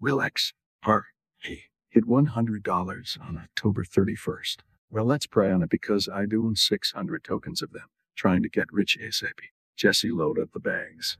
Will X R P hit $100 on October 31st. Well, let's pray on it because I do own 600 tokens of them. Trying to get rich ASAP. Jesse, load up the bags.